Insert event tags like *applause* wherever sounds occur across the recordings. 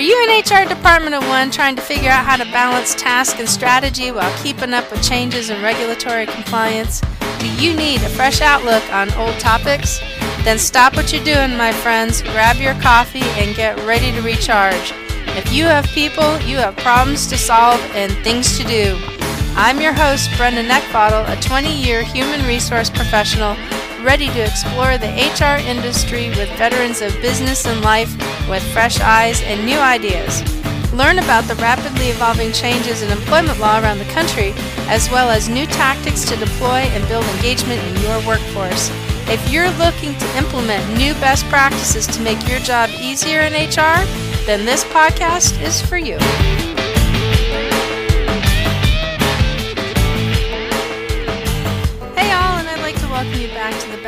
you an HR department of one trying to figure out how to balance task and strategy while keeping up with changes in regulatory compliance? Do you need a fresh outlook on old topics? Then stop what you're doing, my friends, grab your coffee, and get ready to recharge. If you have people, you have problems to solve and things to do. I'm your host, Brenda Neckvatal, a 20 year human resource professional ready to explore the HR industry with veterans of business and life with fresh eyes and new ideas. Learn about the rapidly evolving changes in employment law around the country, as well as new tactics to deploy and build engagement in your workforce. If you're looking to implement new best practices to make your job easier in HR, then this podcast is for you.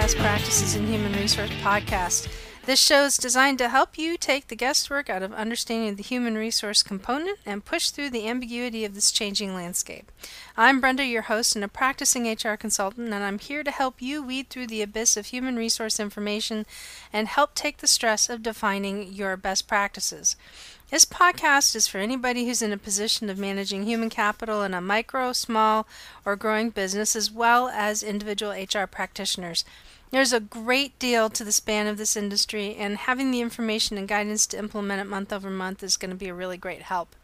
Best Practices in Human Resource podcast. This show is designed to help you take the guesswork out of understanding the human resource component and push through the ambiguity of this changing landscape. I'm Brenda, your host and a practicing HR consultant, and I'm here to help you weed through the abyss of human resource information and help take the stress of defining your best practices. This podcast is for anybody who's in a position of managing human capital in a micro, small, or growing business, as well as individual HR practitioners. There's a great deal to the span of this industry, and having the information and guidance to implement it month over month is going to be a really great help.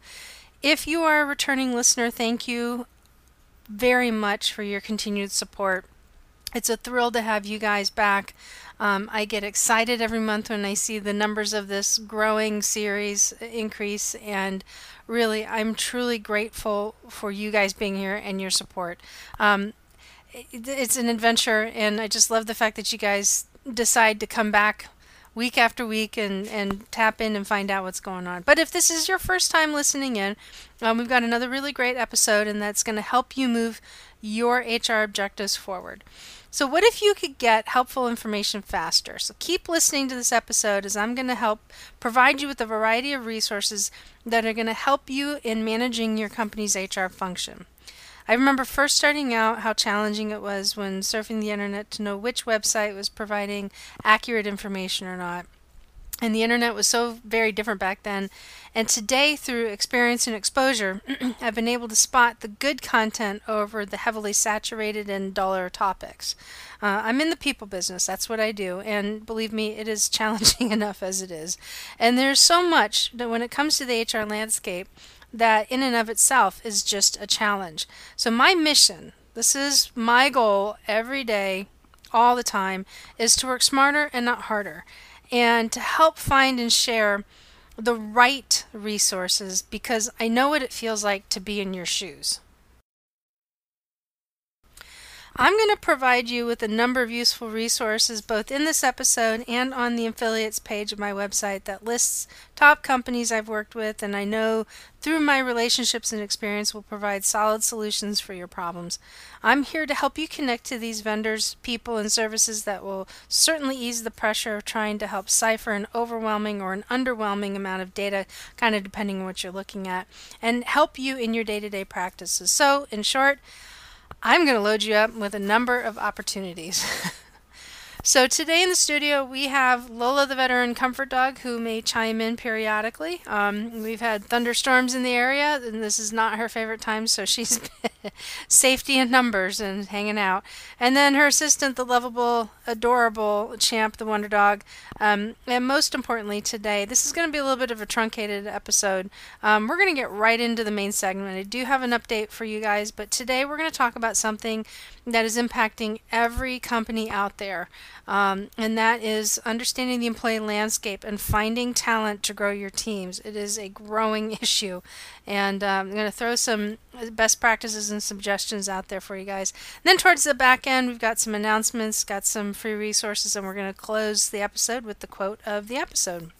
If you are a returning listener, thank you very much for your continued support. It's a thrill to have you guys back. Um, I get excited every month when I see the numbers of this growing series increase, and really, I'm truly grateful for you guys being here and your support. Um, it's an adventure, and I just love the fact that you guys decide to come back week after week and, and tap in and find out what's going on. But if this is your first time listening in, um, we've got another really great episode, and that's going to help you move your HR objectives forward. So, what if you could get helpful information faster? So, keep listening to this episode as I'm going to help provide you with a variety of resources that are going to help you in managing your company's HR function. I remember first starting out how challenging it was when surfing the internet to know which website was providing accurate information or not. And the internet was so very different back then. And today, through experience and exposure, *clears throat* I've been able to spot the good content over the heavily saturated and duller topics. Uh, I'm in the people business, that's what I do. And believe me, it is *laughs* challenging enough as it is. And there's so much that when it comes to the HR landscape, that in and of itself is just a challenge. So, my mission this is my goal every day, all the time, is to work smarter and not harder and to help find and share the right resources because I know what it feels like to be in your shoes. I'm going to provide you with a number of useful resources both in this episode and on the affiliates page of my website that lists top companies I've worked with and I know through my relationships and experience will provide solid solutions for your problems. I'm here to help you connect to these vendors, people, and services that will certainly ease the pressure of trying to help cipher an overwhelming or an underwhelming amount of data, kind of depending on what you're looking at, and help you in your day to day practices. So, in short, I'm going to load you up with a number of opportunities. *laughs* So today in the studio we have Lola the veteran comfort dog who may chime in periodically. Um, we've had thunderstorms in the area and this is not her favorite time so she's *laughs* safety in numbers and hanging out. And then her assistant the lovable adorable Champ the wonder dog. Um, and most importantly today this is going to be a little bit of a truncated episode. Um, we're going to get right into the main segment. I do have an update for you guys but today we're going to talk about something that is impacting every company out there, um, and that is understanding the employee landscape and finding talent to grow your teams. It is a growing *laughs* issue, and um, I'm going to throw some best practices and suggestions out there for you guys. then towards the back end, we've got some announcements, got some free resources, and we're going to close the episode with the quote of the episode.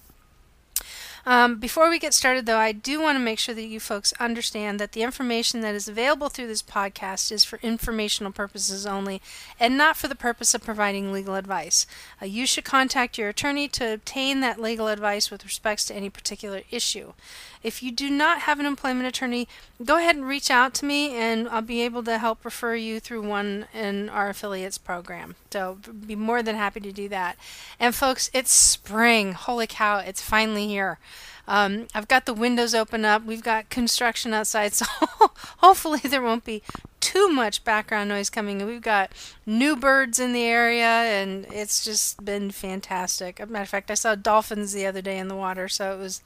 Um, before we get started, though, I do want to make sure that you folks understand that the information that is available through this podcast is for informational purposes only and not for the purpose of providing legal advice. Uh, you should contact your attorney to obtain that legal advice with respects to any particular issue. If you do not have an employment attorney, go ahead and reach out to me and I'll be able to help refer you through one in our affiliates program. So, be more than happy to do that. And, folks, it's spring. Holy cow, it's finally here. Um, I've got the windows open up. We've got construction outside, *laughs* so hopefully there won't be too much background noise coming. We've got new birds in the area, and it's just been fantastic. Matter of fact, I saw dolphins the other day in the water, so it was,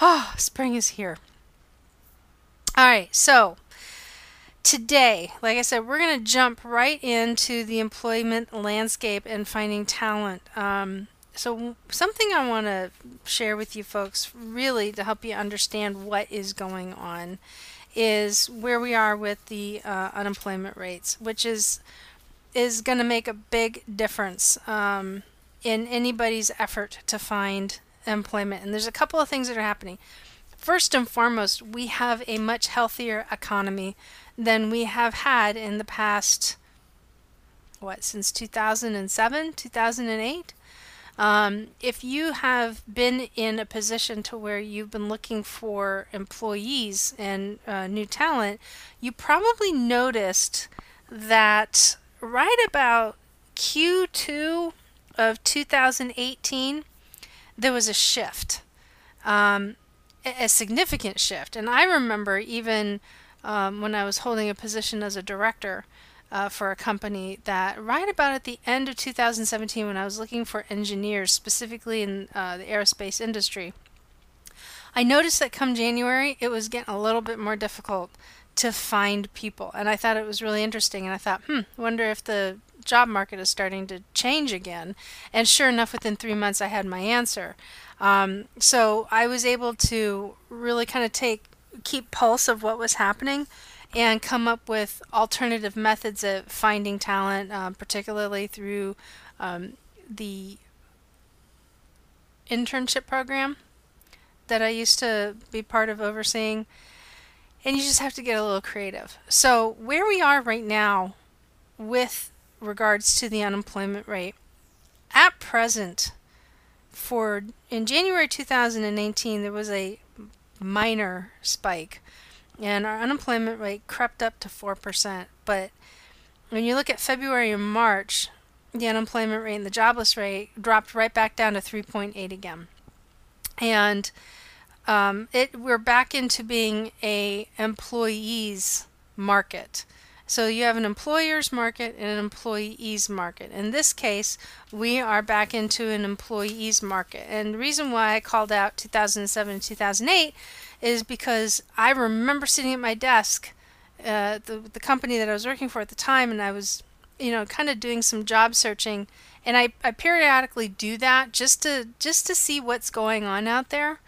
oh, spring is here. All right, so today, like I said, we're going to jump right into the employment landscape and finding talent. Um, so, something I want to share with you folks, really to help you understand what is going on, is where we are with the uh, unemployment rates, which is is going to make a big difference um, in anybody's effort to find employment. And there's a couple of things that are happening. First and foremost, we have a much healthier economy than we have had in the past, what, since 2007, 2008? Um, if you have been in a position to where you've been looking for employees and uh, new talent, you probably noticed that right about Q2 of 2018, there was a shift, um, a significant shift. And I remember even um, when I was holding a position as a director uh, for a company that right about at the end of 2017, when I was looking for engineers, specifically in uh, the aerospace industry, I noticed that come January, it was getting a little bit more difficult to find people. And I thought it was really interesting. And I thought, hmm, wonder if the job market is starting to change again. And sure enough, within three months, I had my answer. Um, so I was able to really kind of take keep pulse of what was happening and come up with alternative methods of finding talent, um, particularly through um, the internship program that I used to be part of overseeing. And you just have to get a little creative. So, where we are right now with regards to the unemployment rate, at present, for in January 2019, there was a minor spike, and our unemployment rate crept up to 4%. But when you look at February and March, the unemployment rate and the jobless rate dropped right back down to 3.8 again. And um, it we're back into being a employees market. So you have an employer's market and an employees market. In this case, we are back into an employees market. And the reason why I called out 2007 and 2008 is because I remember sitting at my desk, uh, the the company that I was working for at the time, and I was, you know, kind of doing some job searching, and I, I periodically do that just to just to see what's going on out there,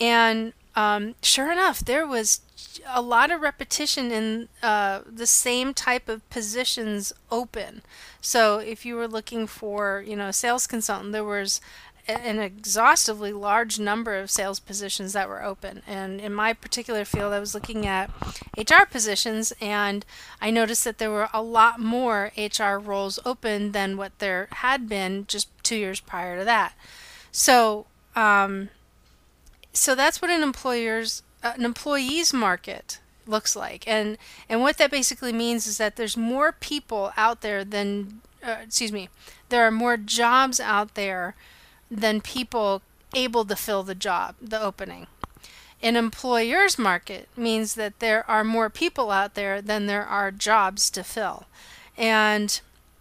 and um, sure enough, there was a lot of repetition in uh, the same type of positions open. So if you were looking for, you know, a sales consultant, there was an exhaustively large number of sales positions that were open. And in my particular field, I was looking at HR positions, and I noticed that there were a lot more HR roles open than what there had been just two years prior to that. So, um, so that's what an employer's an employee's market looks like. And and what that basically means is that there's more people out there than uh, excuse me there are more jobs out there than people able to fill the job the opening. An employer's market means that there are more people out there than there are jobs to fill. And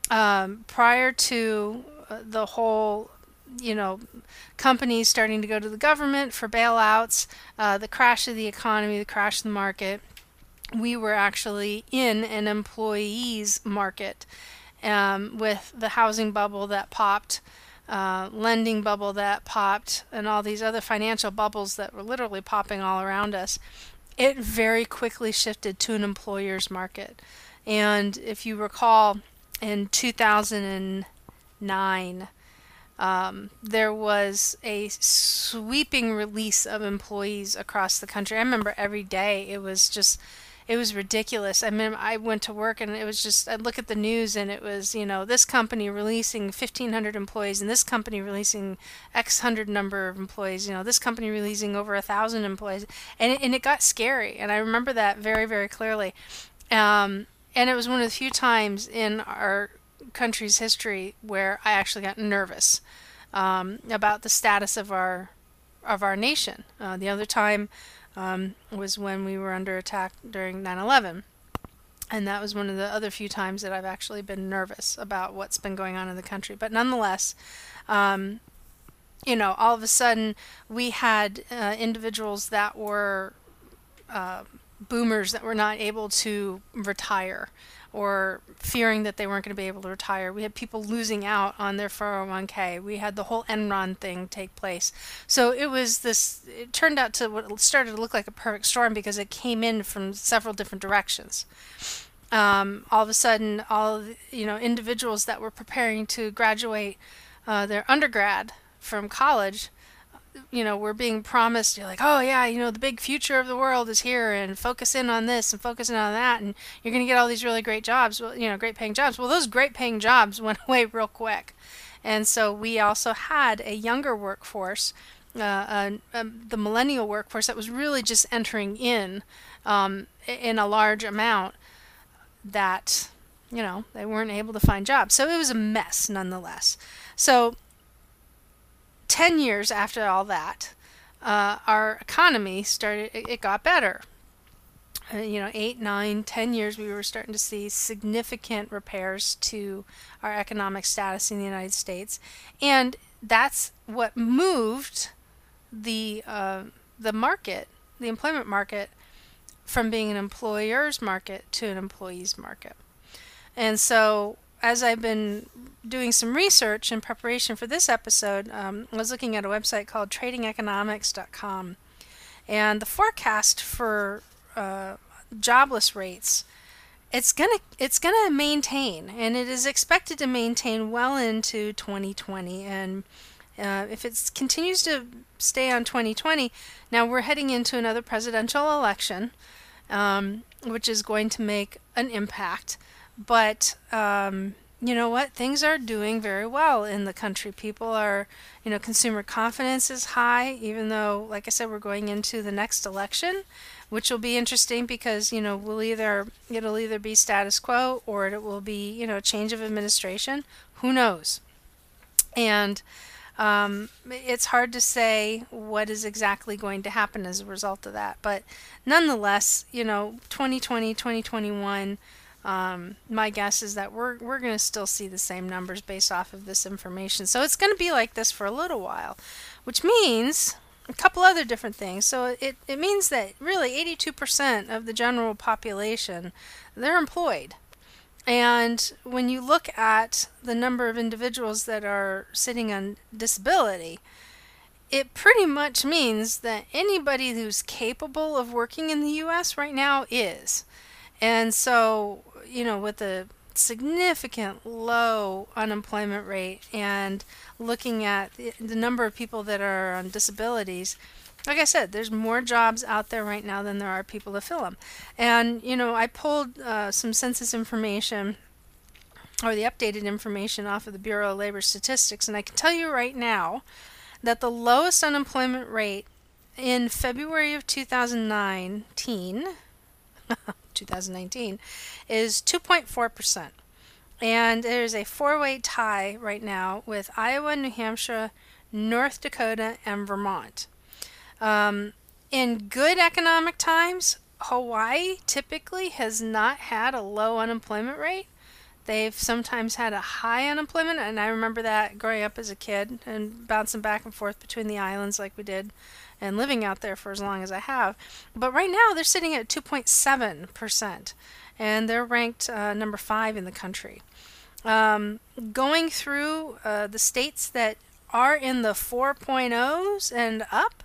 um, prior to uh, the whole you know, companies starting to go to the government for bailouts, uh, the crash of the economy, the crash of the market. We were actually in an employees market um, with the housing bubble that popped, uh, lending bubble that popped, and all these other financial bubbles that were literally popping all around us. It very quickly shifted to an employer's market. And if you recall, in 2009, um, there was a sweeping release of employees across the country. I remember every day it was just it was ridiculous. I mean, I went to work and it was just I'd look at the news and it was you know this company releasing 1,500 employees and this company releasing X hundred number of employees. You know this company releasing over a thousand employees, and it, and it got scary. And I remember that very very clearly. Um, and it was one of the few times in our country's history where I actually got nervous um, about the status of our of our nation. Uh, the other time um, was when we were under attack during 9/11, and that was one of the other few times that I've actually been nervous about what's been going on in the country. But nonetheless, um, you know, all of a sudden we had uh, individuals that were uh, boomers that were not able to retire or fearing that they weren't going to be able to retire. We had people losing out on their 401k. We had the whole Enron thing take place. So it was this, it turned out to what started to look like a perfect storm because it came in from several different directions. Um, all of a sudden, all you know, individuals that were preparing to graduate uh, their undergrad from college you know we're being promised you're like oh yeah you know the big future of the world is here and focus in on this and focus in on that and you're going to get all these really great jobs. Well you know great paying jobs. Well those great paying jobs *laughs* went away real quick. And so we also had a younger workforce uh, uh, the millennial workforce that was really just entering in um, in a large amount that you know they weren't able to find jobs. So it was a mess nonetheless. So 10 years after all that, uh, our economy started, it, it got better. Uh, you know, eight, nine, ten years, we were starting to see significant repairs to our economic status in the United States. And that's what moved the, uh, the market, the employment market, from being an employer's market to an employee's market. And so as I've been doing some research in preparation for this episode, um, I was looking at a website called tradingeconomics.com. And the forecast for uh, jobless rates, it's gonna it's gonna maintain, and it is expected to maintain well into 2020. And uh, if it continues to stay on 2020, now we're heading into another presidential election, um, which is going to make an impact. But um, you know what? Things are doing very well in the country. People are, you know, consumer confidence is high, even though, like I said, we're going into the next election, which will be interesting because, you know, we'll either, it'll either be status quo or it will be, you know, change of administration. Who knows? And um, it's hard to say what is exactly going to happen as a result of that. But nonetheless, you know, 2020, 2021, um, my guess is that we're, we're going to still see the same numbers based off of this information. So it's going to be like this for a little while, which means a couple other different things. So it, it means that really 82% of the general population, they're employed. And when you look at the number of individuals that are sitting on disability, it pretty much means that anybody who's capable of working in the US right now is. And so you know, with a significant low unemployment rate and looking at the number of people that are on disabilities, like I said, there's more jobs out there right now than there are people to fill them. And, you know, I pulled uh, some census information or the updated information off of the Bureau of Labor Statistics, and I can tell you right now that the lowest unemployment rate in February of 2019 *laughs* 2019, is 2.4%. And there's a four way tie right now with Iowa, New Hampshire, North Dakota, and Vermont. Um, in good economic times, Hawaii typically has not had a low unemployment rate. They've sometimes had a high unemployment, and I remember that growing up as a kid and bouncing back and forth between the islands like we did and living out there for as long as I have. But right now they're sitting at 2.7%, and they're ranked uh, number five in the country. Um, going through uh, the states that are in the 4.0s and up,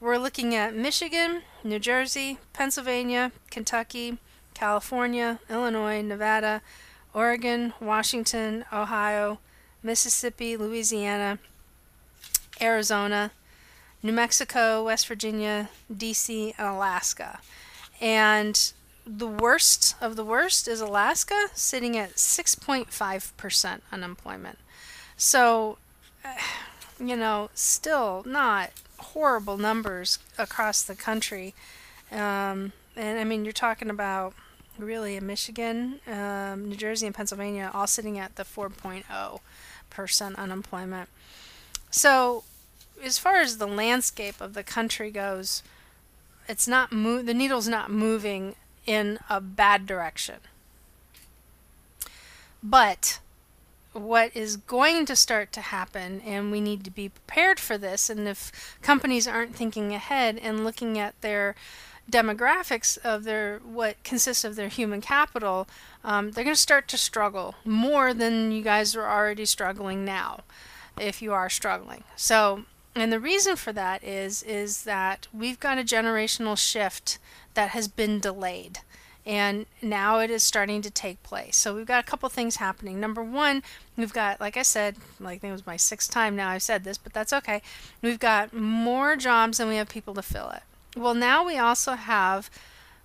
we're looking at Michigan, New Jersey, Pennsylvania, Kentucky, California, Illinois, Nevada, Oregon, Washington, Ohio, Mississippi, Louisiana, Arizona, New Mexico, West Virginia, DC, and Alaska. And the worst of the worst is Alaska, sitting at 6.5% unemployment. So, *sighs* you know, still not horrible numbers across the country. Um, and I mean, you're talking about really Michigan, um, New Jersey, and Pennsylvania all sitting at the 4.0% unemployment. So, as far as the landscape of the country goes, it's not mo- the needle's not moving in a bad direction. But what is going to start to happen, and we need to be prepared for this. And if companies aren't thinking ahead and looking at their demographics of their what consists of their human capital, um, they're going to start to struggle more than you guys are already struggling now, if you are struggling. So, and the reason for that is is that we've got a generational shift that has been delayed and now it is starting to take place. So we've got a couple things happening. Number one, we've got, like I said, like I think it was my sixth time now I've said this, but that's okay. We've got more jobs than we have people to fill it. Well, now we also have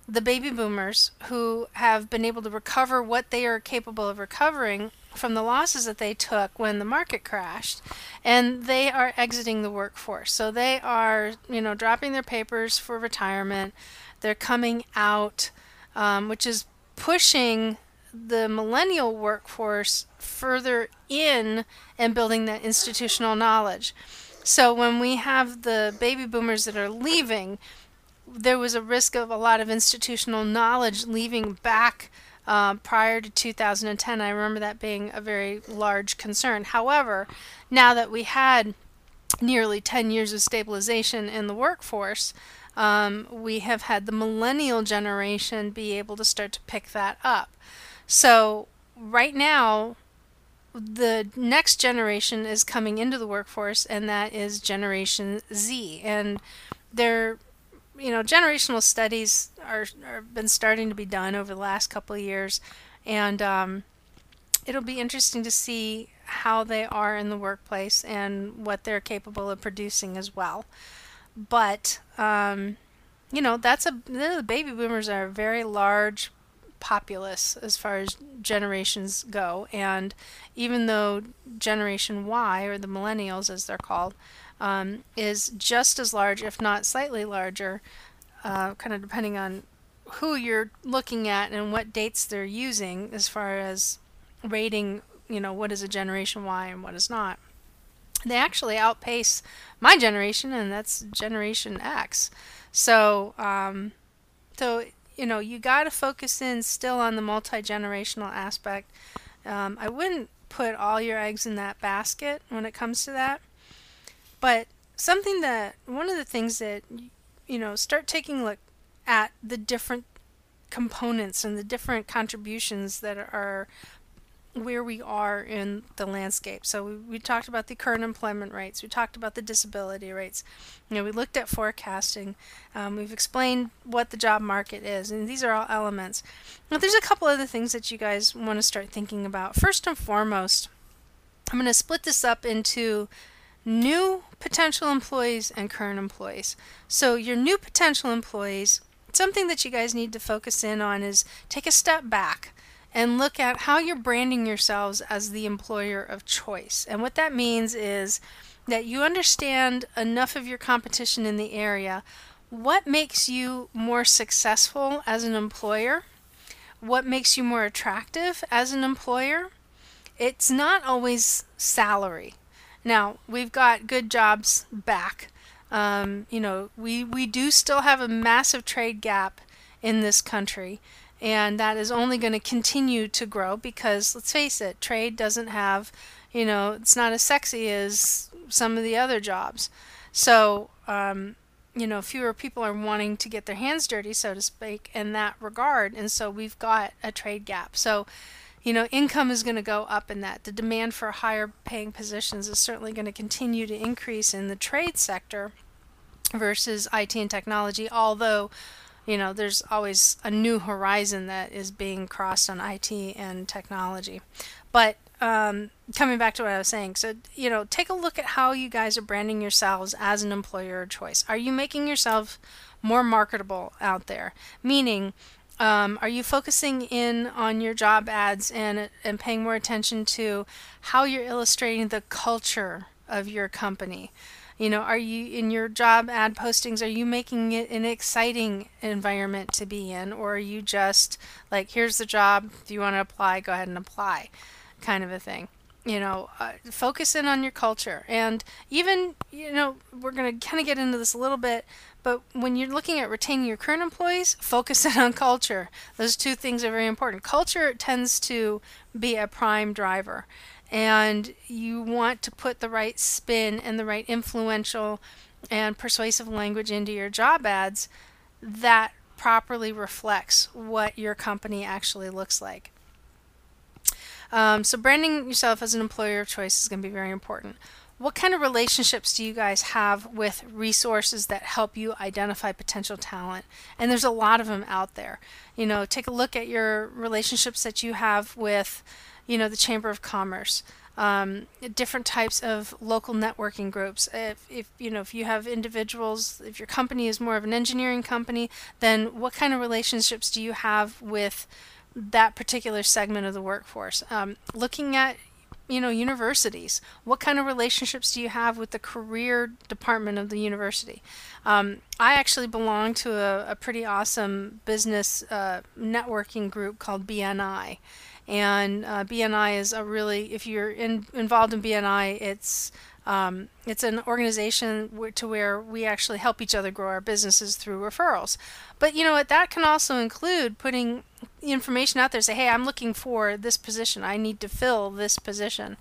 the baby boomers who have been able to recover what they are capable of recovering from the losses that they took when the market crashed and they are exiting the workforce so they are you know dropping their papers for retirement they're coming out um, which is pushing the millennial workforce further in and building that institutional knowledge. So when we have the baby boomers that are leaving, there was a risk of a lot of institutional knowledge leaving back uh, prior to 2010. I remember that being a very large concern. However, now that we had nearly 10 years of stabilization in the workforce, um, we have had the millennial generation be able to start to pick that up. So, right now, the next generation is coming into the workforce, and that is Generation Z. And they're, you know, generational studies are, are been starting to be done over the last couple of years, and um, it'll be interesting to see how they are in the workplace and what they're capable of producing as well. But um, you know that's a the baby boomers are a very large populace as far as generations go. And even though generation y or the millennials as they're called um, is just as large if not slightly larger uh, kind of depending on who you're looking at and what dates they're using as far as rating you know what is a generation y and what is not they actually outpace my generation, and that's Generation X. So, um, so you know, you got to focus in still on the multi generational aspect. Um, I wouldn't put all your eggs in that basket when it comes to that, but something that one of the things that you know start taking a look at the different components and the different contributions that are where we are in the landscape. So we, we, talked about the current employment rates. We talked about the disability rates. You know, we looked at forecasting. Um, we've explained what the job market is, and these are all elements. But there's a couple other things that you guys want to start thinking about. First and foremost, I'm going to split this up into new potential employees and current employees. So your new potential employees, something that you guys need to focus in on is take a step back and look at how you're branding yourselves as the employer of choice. And what that means is that you understand enough of your competition in the area. What makes you more successful as an employer? What makes you more attractive as an employer? It's not always salary. Now, we've got good jobs back. Um, you know, we, we do still have a massive trade gap in this country and that is only going to continue to grow because let's face it trade doesn't have you know it's not as sexy as some of the other jobs so um, you know fewer people are wanting to get their hands dirty so to speak in that regard and so we've got a trade gap so you know income is going to go up in that the demand for higher paying positions is certainly going to continue to increase in the trade sector versus IT and technology although you know, there's always a new horizon that is being crossed on IT and technology. But um, coming back to what I was saying, so you know, take a look at how you guys are branding yourselves as an employer of choice. Are you making yourself more marketable out there? Meaning, um, are you focusing in on your job ads and and paying more attention to how you're illustrating the culture of your company? You know, are you in your job ad postings, are you making it an exciting environment to be in? Or are you just like, here's the job, if you want to apply, go ahead and apply, kind of a thing? You know, uh, focus in on your culture. And even, you know, we're going to kind of get into this a little bit, but when you're looking at retaining your current employees, focus in on culture. Those two things are very important. Culture tends to be a prime driver, and you want to put the right spin and the right influential and persuasive language into your job ads that properly reflects what your company actually looks like. Um, so, branding yourself as an employer of choice is going to be very important. What kind of relationships do you guys have with resources that help you identify potential talent? And there's a lot of them out there. You know, take a look at your relationships that you have with, you know, the Chamber of Commerce. Um, different types of local networking groups. If, if you know if you have individuals, if your company is more of an engineering company, then what kind of relationships do you have with that particular segment of the workforce. Um, looking at you know universities what kind of relationships do you have with the career department of the university um, i actually belong to a, a pretty awesome business uh, networking group called bni and uh, bni is a really if you're in, involved in bni it's um, it's an organization to where we actually help each other grow our businesses through referrals. But you know what? That can also include putting information out there. Say, hey, I'm looking for this position. I need to fill this position.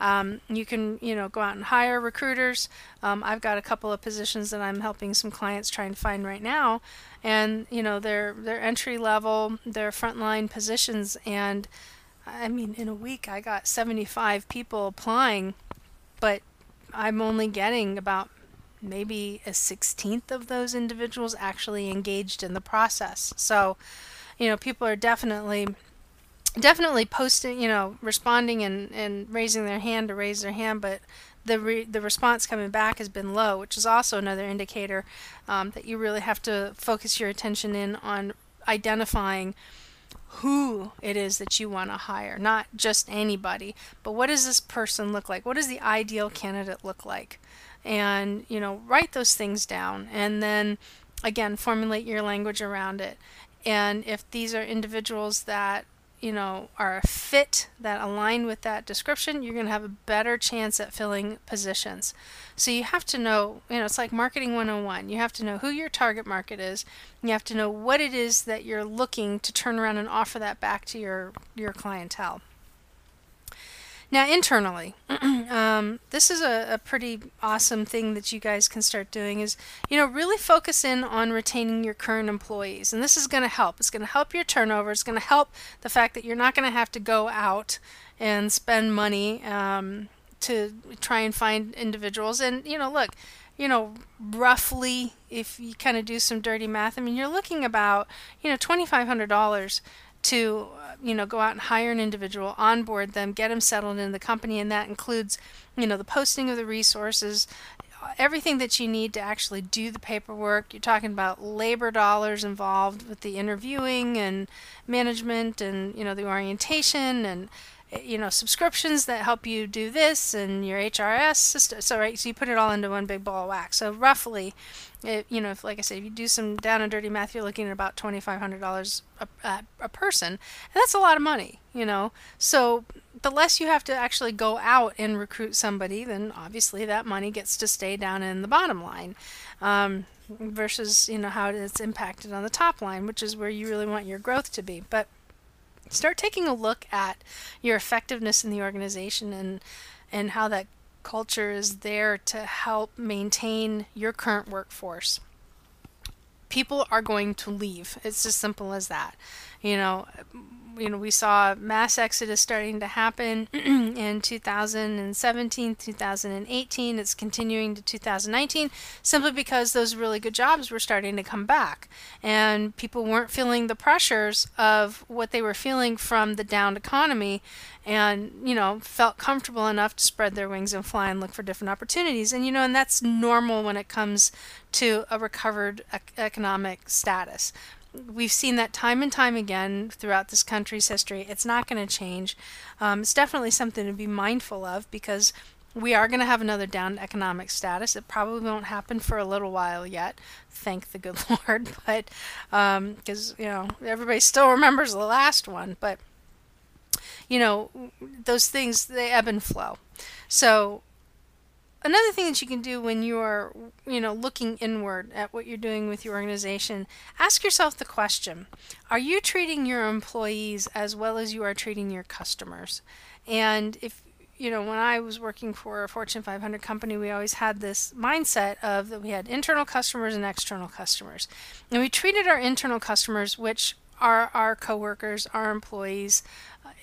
Um, you can, you know, go out and hire recruiters. Um, I've got a couple of positions that I'm helping some clients try and find right now, and you know, they're they're entry level, they're frontline positions, and I mean, in a week I got 75 people applying, but I'm only getting about maybe a sixteenth of those individuals actually engaged in the process. So, you know, people are definitely definitely posting, you know, responding and, and raising their hand to raise their hand, but the re- the response coming back has been low, which is also another indicator um, that you really have to focus your attention in on identifying who it is that you want to hire, not just anybody, but what does this person look like? What does the ideal candidate look like? And, you know, write those things down and then again formulate your language around it. And if these are individuals that you know, are a fit that align with that description, you're going to have a better chance at filling positions. So you have to know, you know, it's like marketing 101. You have to know who your target market is. You have to know what it is that you're looking to turn around and offer that back to your your clientele. Now, internally, *clears throat* um, this is a, a, pretty awesome thing that you guys can start doing is, you know, really focus in on retaining your current employees. And this is going to help. It's going to help your turnover. It's going to help the fact that you're not going to have to go out and spend money um, to try and find individuals. And, you know, look, you know, roughly, if you kind of do some dirty math, I mean, you're looking about, you know, $2,500 to uh, you know go out and hire an individual onboard them get them settled in the company and that includes you know the posting of the resources everything that you need to actually do the paperwork. You're talking about labor dollars involved with the interviewing and management and you know the orientation and you know subscriptions that help you do this and your HRS system. So right, so you put it all into one big ball of wax. So roughly, it, you know, if like I said, if you do some down and dirty math, you're looking at about twenty five hundred dollars a person, and that's a lot of money. You know, so the less you have to actually go out and recruit somebody, then obviously that money gets to stay down in the bottom line. Um, versus you know how it's impacted on the top line, which is where you really want your growth to be. But start taking a look at your effectiveness in the organization and and how that culture is there to help maintain your current workforce. People are going to leave. It's as simple as that. You know, you know, we saw mass exodus starting to happen *clears throat* in 2017, 2018. It's continuing to 2019 simply because those really good jobs were starting to come back. And people weren't feeling the pressures of what they were feeling from the downed economy and, you know, felt comfortable enough to spread their wings and fly and look for different opportunities. And, you know, and that's normal when it comes to a recovered economic status we've seen that time and time again throughout this country's history. It's not going to change. Um, it's definitely something to be mindful of because we are going to have another down economic status. It probably won't happen for a little while yet, thank the good *laughs* Lord. But because um, you know everybody still remembers the last one, but you know, those things they ebb and flow. So another thing that you can do when you are you know looking inward at what you're doing with your organization ask yourself the question are you treating your employees as well as you are treating your customers? And if you know when i was working for a fortune 500 company we always had this mindset of that we had internal customers and external customers. And we treated our internal customers which are our coworkers our employees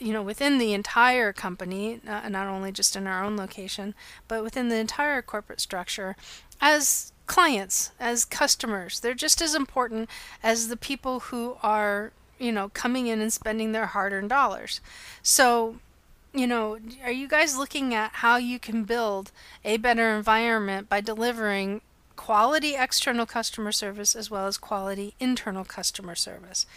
you know, within the entire company, uh, not only just in our own location, but within the entire corporate structure, as clients, as customers. They're just as important as the people who are, you know, coming in and spending their hard earned dollars. So, you know, are you guys looking at how you can build a better environment by delivering quality external customer service as well as quality internal customer service?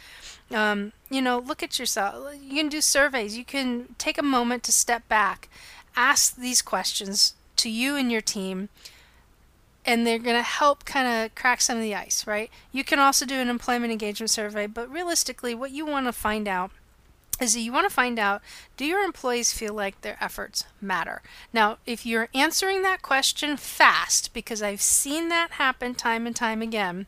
Um, you know, look at yourself. You can do surveys. You can take a moment to step back, ask these questions to you and your team, and they're going to help kind of crack some of the ice, right? You can also do an employment engagement survey, but realistically, what you want to find out is you want to find out do your employees feel like their efforts matter? Now, if you're answering that question fast, because I've seen that happen time and time again,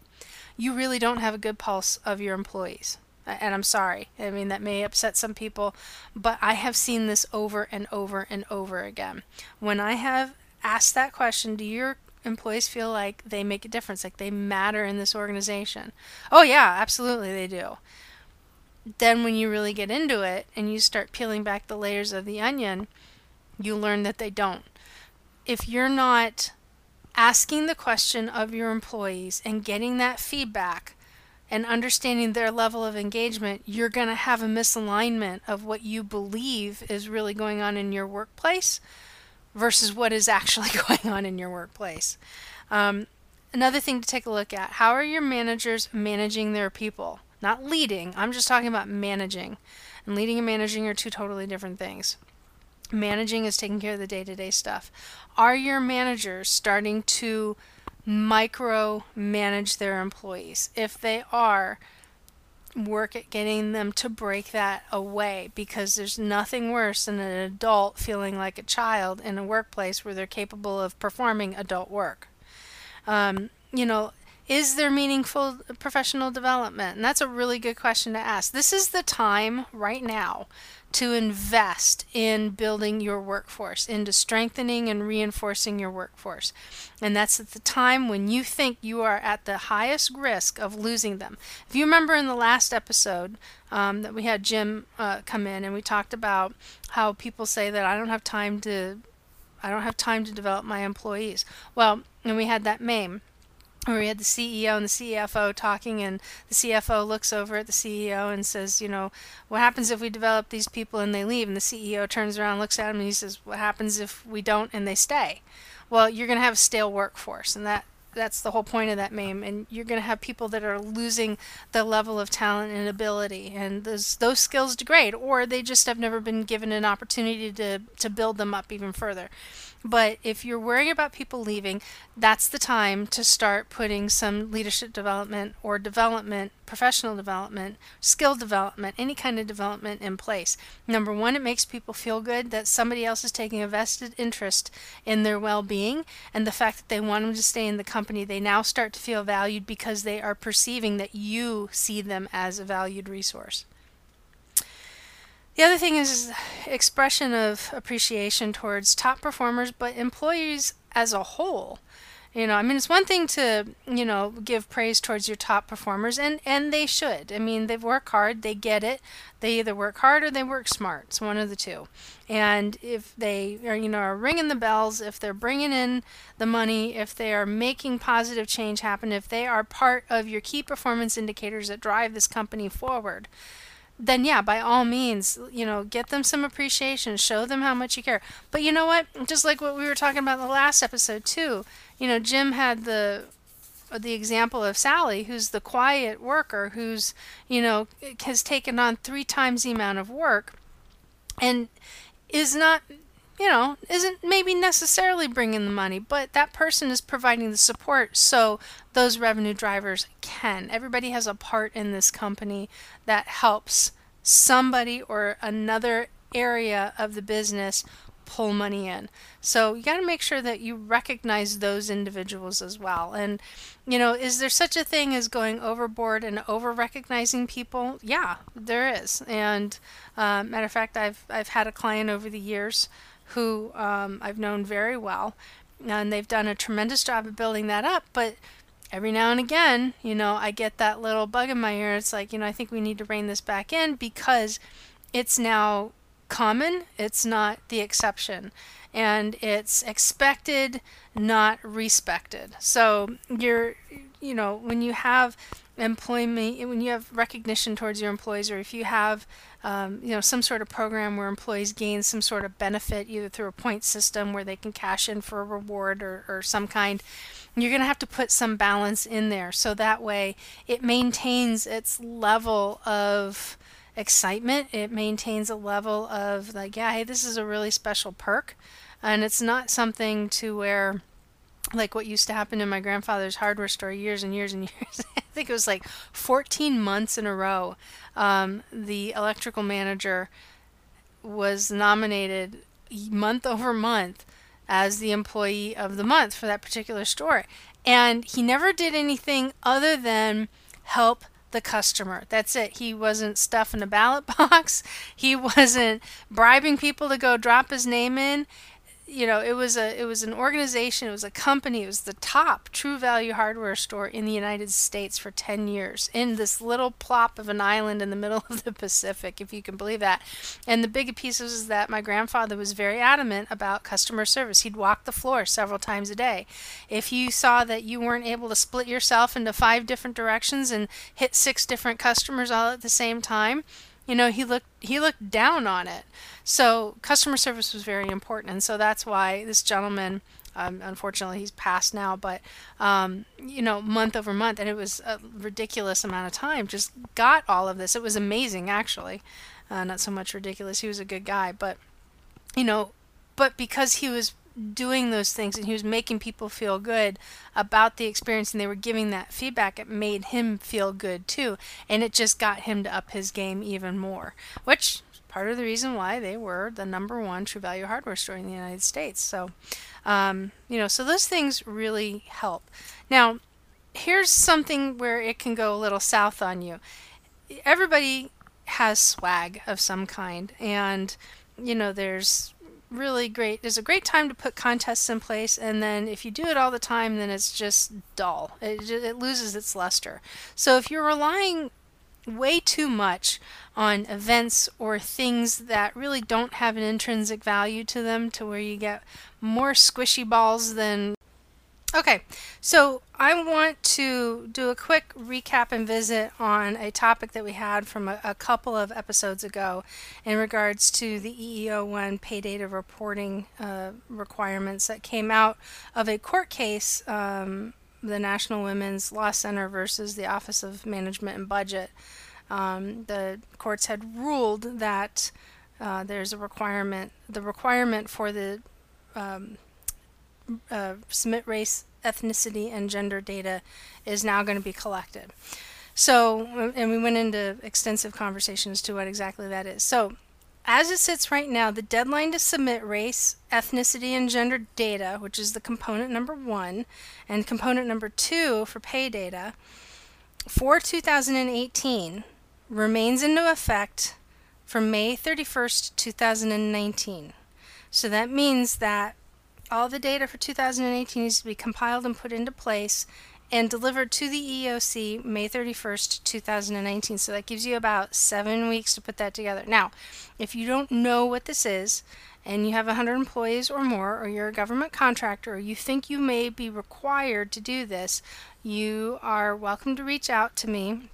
you really don't have a good pulse of your employees and I'm sorry. I mean, that may upset some people, but I have seen this over and over and over again. When I have asked that question, do your employees feel like they make a difference, like they matter in this organization? Oh, yeah, absolutely they do. Then, when you really get into it and you start peeling back the layers of the onion, you learn that they don't. If you're not asking the question of your employees and getting that feedback, and understanding their level of engagement, you're going to have a misalignment of what you believe is really going on in your workplace versus what is actually *laughs* going on in your workplace. Um, another thing to take a look at how are your managers managing their people? Not leading, I'm just talking about managing. And leading and managing are two totally different things. Managing is taking care of the day to day stuff. Are your managers starting to micro manage their employees. If they are, work at getting them to break that away because there's nothing worse than an adult feeling like a child in a workplace where they're capable of performing adult work. Um, you know, is there meaningful professional development? And that's a really good question to ask. This is the time right now to invest in building your workforce, into strengthening and reinforcing your workforce. And that's at the time when you think you are at the highest risk of losing them. If you remember in the last episode um, that we had Jim uh, come in and we talked about how people say that I don't have time to. I don't have time to develop my employees. Well, and we had that meme where we had the CEO and the CFO talking, and the CFO looks over at the CEO and says, You know, what happens if we develop these people and they leave? And the CEO turns around, looks at him, and he says, What happens if we don't and they stay? Well, you're going to have a stale workforce, and that that's the whole point of that meme and you're going to have people that are losing the level of talent and ability and those those skills degrade or they just have never been given an opportunity to to build them up even further but if you're worrying about people leaving, that's the time to start putting some leadership development or development, professional development, skill development, any kind of development in place. Number one, it makes people feel good that somebody else is taking a vested interest in their well being and the fact that they want them to stay in the company. They now start to feel valued because they are perceiving that you see them as a valued resource. The other thing is expression of appreciation towards top performers, but employees as a whole. You know, I mean, it's one thing to, you know, give praise towards your top performers, and, and they should. I mean, they work hard, they get it. They either work hard or they work smart. It's one of the two. And if they are, you know, are ringing the bells, if they're bringing in the money, if they are making positive change happen, if they are part of your key performance indicators that drive this company forward, then yeah, by all means, you know, get them some appreciation, show them how much you care. But you know what? Just like what we were talking about in the last episode too. You know, Jim had the the example of Sally, who's the quiet worker, who's you know has taken on three times the amount of work, and is not you know, isn't maybe necessarily bringing the money, but that person is providing the support so those revenue drivers can. Everybody has a part in this company that helps somebody or another area of the business pull money in. So you got to make sure that you recognize those individuals as well. And, you know, is there such a thing as going overboard and over recognizing people? Yeah, there is. And uh, matter of fact, I've I've had a client over the years who um, I've known very well, and they've done a tremendous job of building that up. But every now and again, you know, I get that little bug in my ear. It's like, you know, I think we need to rein this back in because it's now common, it's not the exception. And it's expected, not respected. So you're, you know, when you have employment, when you have recognition towards your employees, or if you have, um, you know, some sort of program where employees gain some sort of benefit, either through a point system where they can cash in for a reward or, or some kind, you're going to have to put some balance in there. So that way it maintains its level of excitement. It maintains a level of like, yeah, hey, this is a really special perk. And it's not something to where like what used to happen in my grandfather's hardware store years and years and *laughs* years. I think it was like 14 months in a row. Um, the electrical manager was nominated month over month as the employee of the month for that particular store. And he never did anything other than help the customer. That's it. He wasn't stuffing a ballot *laughs* box. He wasn't bribing people to go drop his name in you know it was a it was an organization it was a company it was the top true value hardware store in the united states for 10 years in this little plop of an island in the *laughs* middle of the pacific if you can believe that. And the big piece is that my grandfather was very adamant about customer service. He'd walk the floor several times a day. If you saw that you weren't able to split yourself into five different directions and hit six different customers all at the same time you know he looked he looked down on it. So customer service was very important and so that's why this gentleman um, unfortunately he's passed now but um, you know month over month and it was a ridiculous amount of time just got all of this. It was amazing actually. Uh, not so much ridiculous. He was a good guy but you know but because he was doing those things and he was making people feel good about the experience and they were giving that feedback it made him feel good too and it just got him to up his game even more which part of the reason why they were the number one true value hardware store in the united states. So um, you know so those things really help. Now here's something where it can go a little south on you. Everybody has swag of some kind and you know there's really great. There's a great time to put contests in place, and then if you do it all the time, then it's just dull. It, it loses its luster. So if you're relying way too much on events or things that really don't have an intrinsic value to them to where you get more squishy balls than Okay, so I want to do a quick recap and visit on a topic that we had from a, a couple of episodes ago in regards to the EEO1 pay data reporting uh, requirements that came out of a court case, um, the National Women's Law Center versus the Office of Management and Budget. Um, the courts had ruled that uh, there's a requirement, the requirement for the um, uh, submit race, ethnicity, and gender data is now going to be collected. So, and we went into extensive conversations to what exactly that is. So, as it sits right now, the deadline to submit race, ethnicity, and gender data, which is the component number one, and component number two for pay data, for 2018 remains into effect from May 31st, 2019. So that means that all the data for 2018 needs to be compiled and put into place and delivered to the EOC May 31st, 2019. So that gives you about seven weeks to put that together. Now, if you don't know what this is, and you have 100 employees or more, or you're a government contractor, or you think you may be required to do this, you are welcome to reach out to me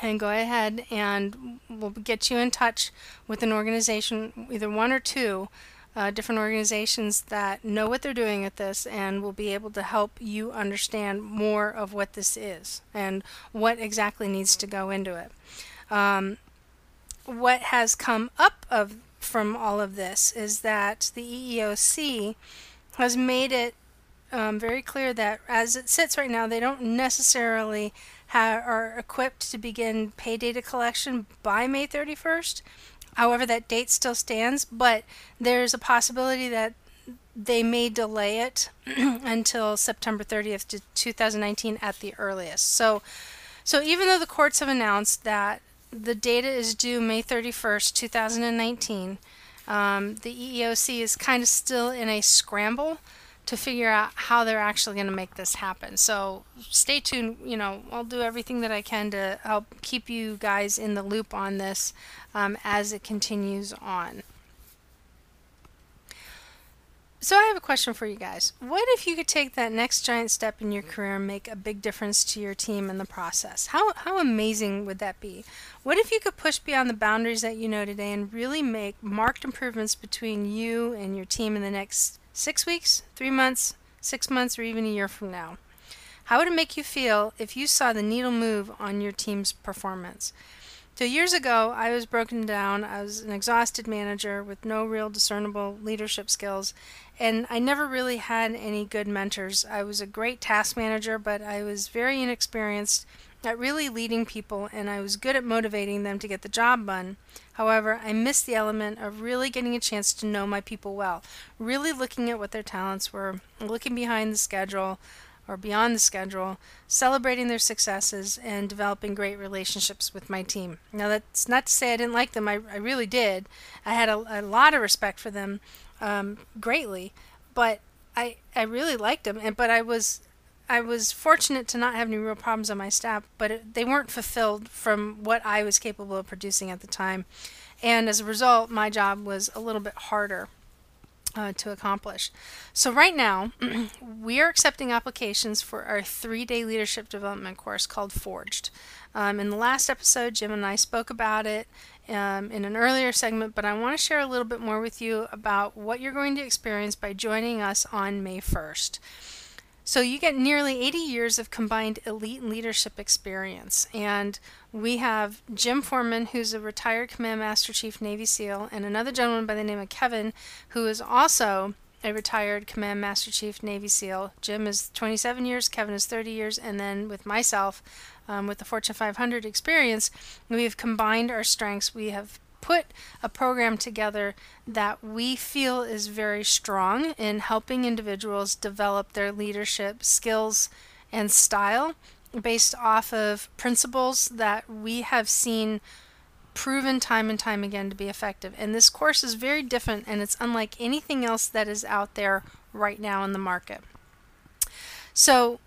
and go ahead and we'll get you in touch with an organization, either one or two, uh, different organizations that know what they're doing at this and will be able to help you understand more of what this is and what exactly needs to go into it. Um, what has come up of from all of this is that the EEOC has made it um, very clear that as it sits right now, they don't necessarily have, are equipped to begin pay data collection by May 31st However, that date still stands, but there's a possibility that they may delay it *clears throat* until September 30th 2019 at the earliest. So, so even though the courts have announced that the data is due May 31st, 2019, um, the EEOC is kind of still in a scramble to figure out how they're actually going to make this happen. So stay tuned. You know, I'll do everything that I can to help keep you guys in the loop on this um, as it continues on. So I have a question for you guys. What if you could take that next giant step in your career and make a big difference to your team in the process? How how amazing would that be? What if you could push beyond the boundaries that you know today and really make marked improvements between you and your team in the next 6 weeks, 3 months, 6 months or even a year from now? How would it make you feel if you saw the needle move on your team's performance? So years ago, I was broken down. I was an exhausted manager with no real discernible leadership skills, and I never really had any good mentors. I was a great task manager, but I was very inexperienced at really leading people, and I was good at motivating them to get the job done. However, I missed the element of really getting a chance to know my people well, really looking at what their talents were, looking behind the schedule, or beyond the schedule, celebrating their successes, and developing great relationships with my team. Now, that's not to say I didn't like them, I, I really did. I had a, a lot of respect for them, um, greatly, but I, I really liked them, and but I was I was fortunate to not have any real problems on my staff, but it, they weren't fulfilled from what I was capable of producing at the time. And as a result, my job was a little bit harder uh, to accomplish. So, right now, *clears throat* we are accepting applications for our three day leadership development course called Forged. Um, in the last episode, Jim and I spoke about it um, in an earlier segment, but I want to share a little bit more with you about what you're going to experience by joining us on May 1st. So you get nearly 80 years of combined elite leadership experience. And we have Jim Foreman, who's a retired Command Master Chief Navy SEAL, and another gentleman by the name of Kevin, who is also a retired Command Master Chief Navy SEAL. Jim is 27 years, Kevin is 30 years, and then with myself, um, with the Fortune 500 experience, we have combined our strengths. We have put a program together that we feel is very strong in helping individuals develop their leadership skills and style based off of principles that we have seen proven time and time again to be effective. And this course is very different and it's unlike anything else that is out there right now in the market. So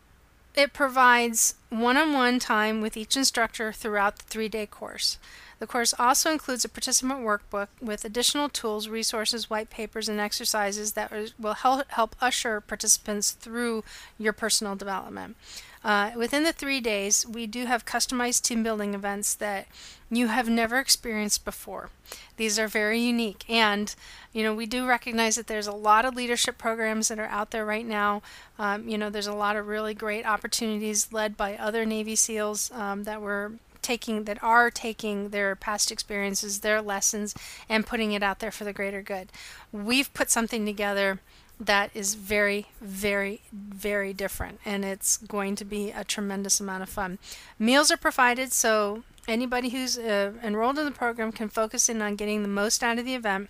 it provides one on one time with each instructor throughout the three day course. The course also includes a participant workbook with additional tools, resources, white papers, and exercises that will help, usher participants through your personal development. Uh, within the three days, we do have customized team building events that you have never experienced before. These are very unique, and you know we do recognize that there's a lot of leadership programs that are out there right now. Um, you know, there's a lot of really great opportunities led by other Navy SEALs um, that were taking that are taking their past experiences, their lessons, and putting it out there for the greater good. We've put something together that is very, very, very different, and it's going to be a tremendous amount of fun. Meals are provided, so anybody who's uh, enrolled in the program can focus in on getting the most out of the event.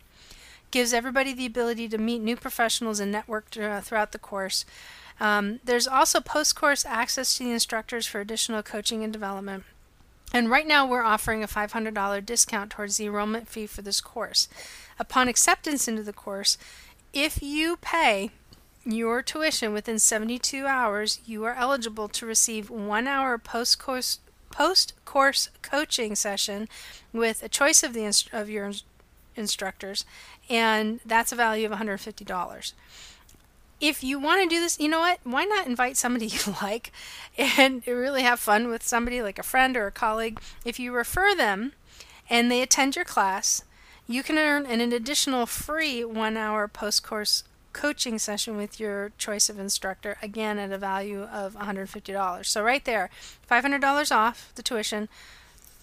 Gives everybody the ability to meet new professionals and network uh, throughout the course. Um, there's also post course access to the instructors for additional coaching and development. And right now we're offering a $500 discount towards the enrollment fee for this course. Upon acceptance into the course, if you pay your tuition within 72 hours, you are eligible to receive one hour post course post course coaching session with a choice of the of your instructors, and that's a value of $150 if you want to do this, you know what? Why not invite somebody *laughs* you like and really have fun with somebody like a friend or a colleague? If you refer them and they attend your class, you can earn an additional free one hour post course coaching session with your choice of instructor, again at a value of $150. So, right there, $500 off the tuition,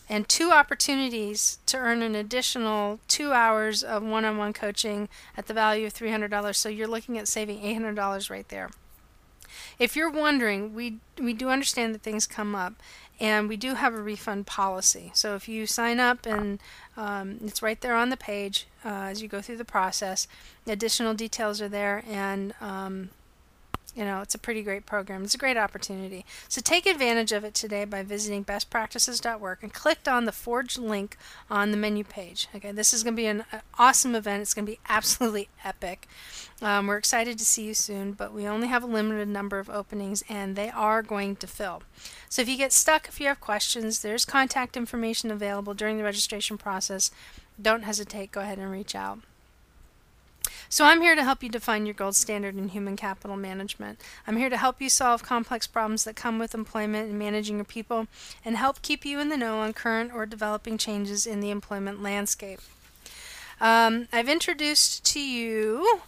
and two opportunities to earn an additional two hours of one on one coaching at the value of $300. So you're looking at saving $800 right there. If you're wondering, we we do understand that things come up, and we do have a refund policy. So if you sign up and um, it's right there on the page uh, as you go through the process, additional details are there, and um, you know, it's a pretty great program. It's a great opportunity. So take advantage of it today by visiting bestpractices.work and click on the Forge link on the menu page. Okay, this is going to be an awesome event. It's going to be *laughs* absolutely epic. Um, we're excited to see you soon, but we only have a limited number of openings and they are going to fill. So if you get stuck, if you have questions, there's contact information available during the registration process. Don't hesitate, go ahead and reach out. So I'm here to help you define your gold standard in human capital management. I'm here to help you solve complex problems that come with employment and managing your people and help keep you in the know on current or developing changes in the employment landscape. Um, I've introduced to you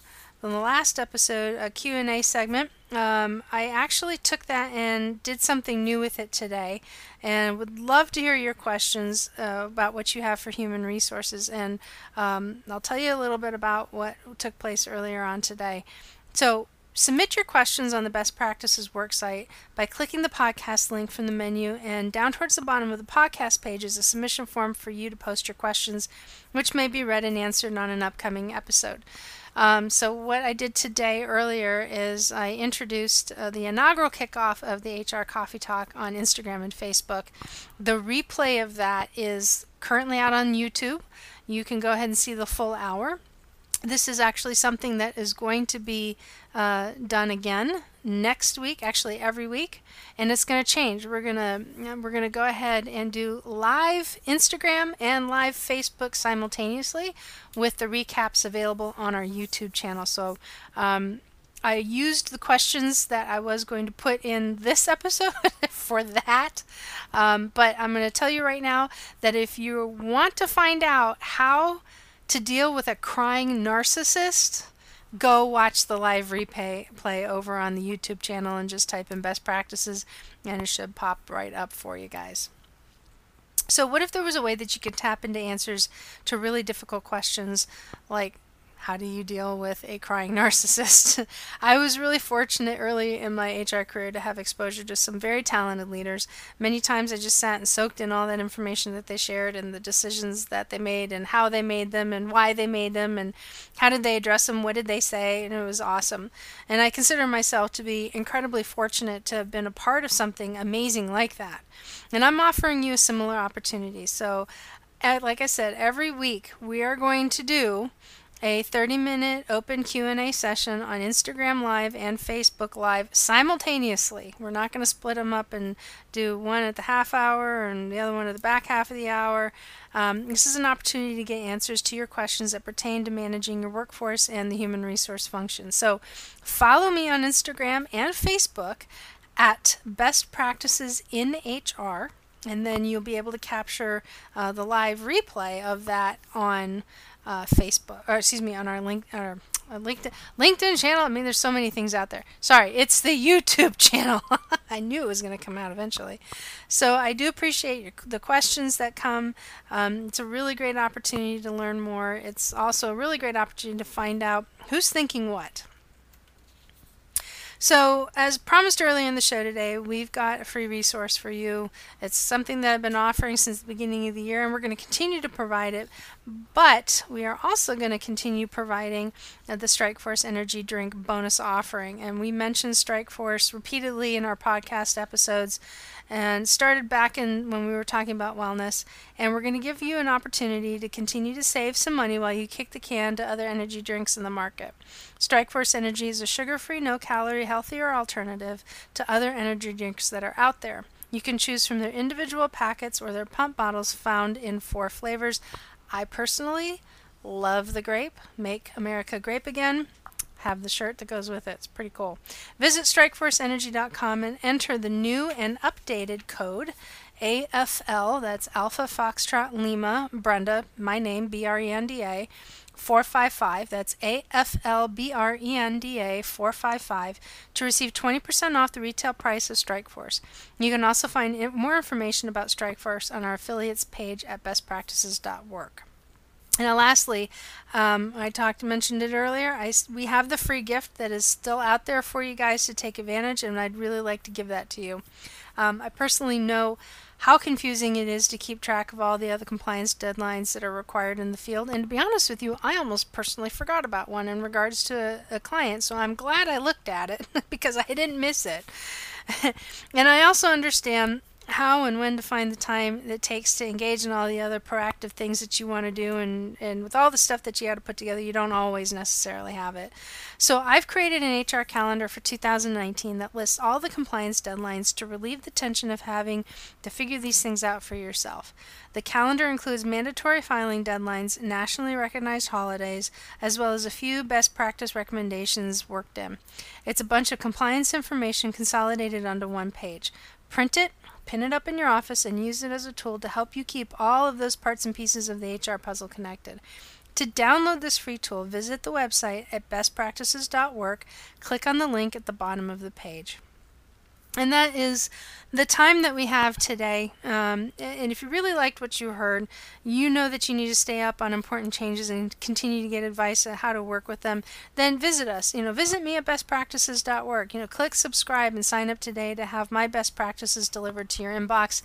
in the last episode a Q&A segment. Um, I actually took that and did something new with it today and would love to hear your questions uh, about what you have for human resources and um, I'll tell you a little bit about what took place earlier on today. So submit your questions on the best practices worksite by clicking the podcast link from the menu and down towards the bottom of the podcast page is a submission form for you to post your questions which may be read and answered on an upcoming episode. Um, so what I did today earlier is I introduced uh, the inaugural kickoff of the HR Coffee Talk on Instagram and Facebook. The replay of that is currently out on YouTube. You can go ahead and see the full hour this is actually something that is going to be uh, done again next week actually every week and it's going to change we're going to we're going to go ahead and do live instagram and live facebook simultaneously with the recaps available on our youtube channel so um, I used the questions that I was going to put in this episode *laughs* for that. Um, but I'm going to tell you right now that if you want to find out how to deal with a crying narcissist, go watch the live replay play over on the YouTube channel and just type in best practices and it should pop right up for you guys. So what if there was a way that you could tap into answers to really difficult questions like how do you deal with a crying *laughs* narcissist? I was really fortunate early in my HR career to have exposure to some very talented leaders. Many times I just sat and soaked in all that information that they shared and the decisions that they made and how they made them and why they made them and how did they address them, what did they say, and it was awesome. And I consider myself to be incredibly fortunate to have been a part of something amazing like that. And I'm offering you a similar opportunity. So, like I said, every week we are going to do a 30 minute open q&a session on instagram live and facebook live simultaneously. We're not going to split them up and do one at the half hour and the other one at the back half of the hour. Um, this is an opportunity to get answers to your questions that pertain to managing your workforce and the human resource function. So follow me on instagram and facebook at best practices in hr and then you'll be able to capture uh, the live replay of that on uh, Facebook, or excuse me, on our link, our uh, LinkedIn, LinkedIn channel. I mean, there's so many things out there. Sorry, it's the YouTube *laughs* channel. *laughs* I knew it was going to come out eventually. So I do appreciate your, the questions that come. Um, it's a really great opportunity to learn more. It's also a really great opportunity to find out who's thinking what. So, as promised early in the show today, we've got a free resource for you. It's something that I've been offering since the beginning of the year, and we're going to continue to provide it. But we are also going to continue providing uh, the Strikeforce Energy Drink bonus offering. And we mentioned Strikeforce repeatedly in our podcast episodes and started back in when we were talking about wellness. And we're going to give you an opportunity to continue to save some money while you kick the can to other energy drinks in the market. Strikeforce Energy is a sugar free, no calorie, healthier alternative to other energy drinks that are out there. You can choose from their individual packets or their pump bottles found in four flavors. I personally love the grape. Make America grape again have the shirt that goes with it. It's pretty cool. Visit strikeforceenergy.com and enter the new and updated code AFL, that's Alpha Foxtrot Lima Brenda, my name, B R E N D A, 455, that's AFL B R E N D A 455, to receive 20% off the retail price of Strikeforce. You can also find more information about Strikeforce on our affiliates page at bestpractices.work. Now, lastly, um, I talked mentioned it earlier. I, we have the free gift that is still out there for you guys to take advantage, and I'd really like to give that to you. Um, I personally know how confusing it is to keep track of all the other compliance deadlines that are required in the field. And to be honest with you, I almost personally forgot about one in regards to a, a client. So I'm glad I looked at it *laughs* because I didn't miss it. *laughs* and I also understand how and when to find the time it takes to engage in all the other proactive things that you want to do and, and with all the stuff that you got to put together you don't always necessarily have it. So i've created an hr calendar for 2019 that lists all the compliance deadlines to relieve the tension of having to figure these things out for yourself. The calendar includes mandatory filing deadlines nationally recognized holidays as well as a few best practice recommendations worked in. It's a bunch of compliance information consolidated onto one page. Print it pin it up in your office, and use it as a tool to help you keep all of those parts and pieces of the HR puzzle connected. To download this free tool, visit the website at bestpractices.work, click on the link at the bottom of the page. And that is the time that we have today. Um, and if you really liked what you heard, you know that you need to stay up on important changes and continue to get advice on how to work with them, then visit us. You know, visit me at bestpractices.org. You know, click subscribe and sign up today to have my best practices delivered to your inbox.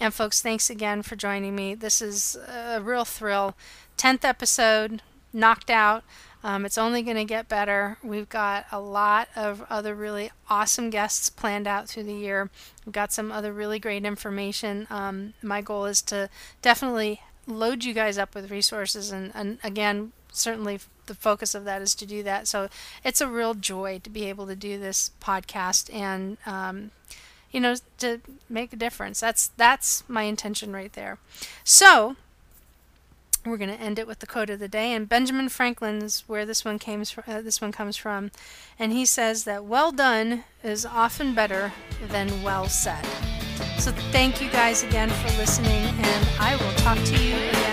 And folks, thanks again for joining me. This is a real thrill. 10th episode, knocked out. Um, it's only going to get better. We've got a lot of other really awesome guests planned out through the year. We've got some other really great information. Um, my goal is to definitely load you guys up with resources, and, and again, certainly the focus of that is to do that. So it's a real joy to be able to do this podcast and. Um, you know, to make a difference. That's that's my intention right there. So, we're going to end it with the quote of the day, and Benjamin Franklin's where this one came from, uh, this one comes from, and he says that well done is often better than well said. So thank you guys again for listening, and I will talk to you again